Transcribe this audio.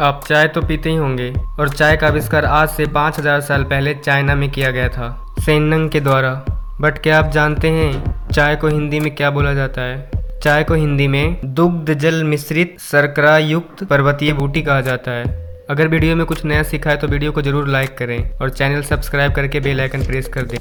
आप चाय तो पीते ही होंगे। और चाय का आविष्कार आज से 5000 साल पहले चाइना में किया गया था सेनंग के द्वारा। बट क्या आप जानते हैं, चाय को हिंदी में क्या बोला जाता है? चाय को हिंदी में दुग्ध जल मिश्रित शर्करा युक्त पर्वतीय बूटी कहा जाता है। अगर वीडियो में कुछ नया सीखा है तो वीडियो को ज़रूर लाइक करें और चैनल सब्सक्राइब करके बेल आइकन प्रेस कर दें।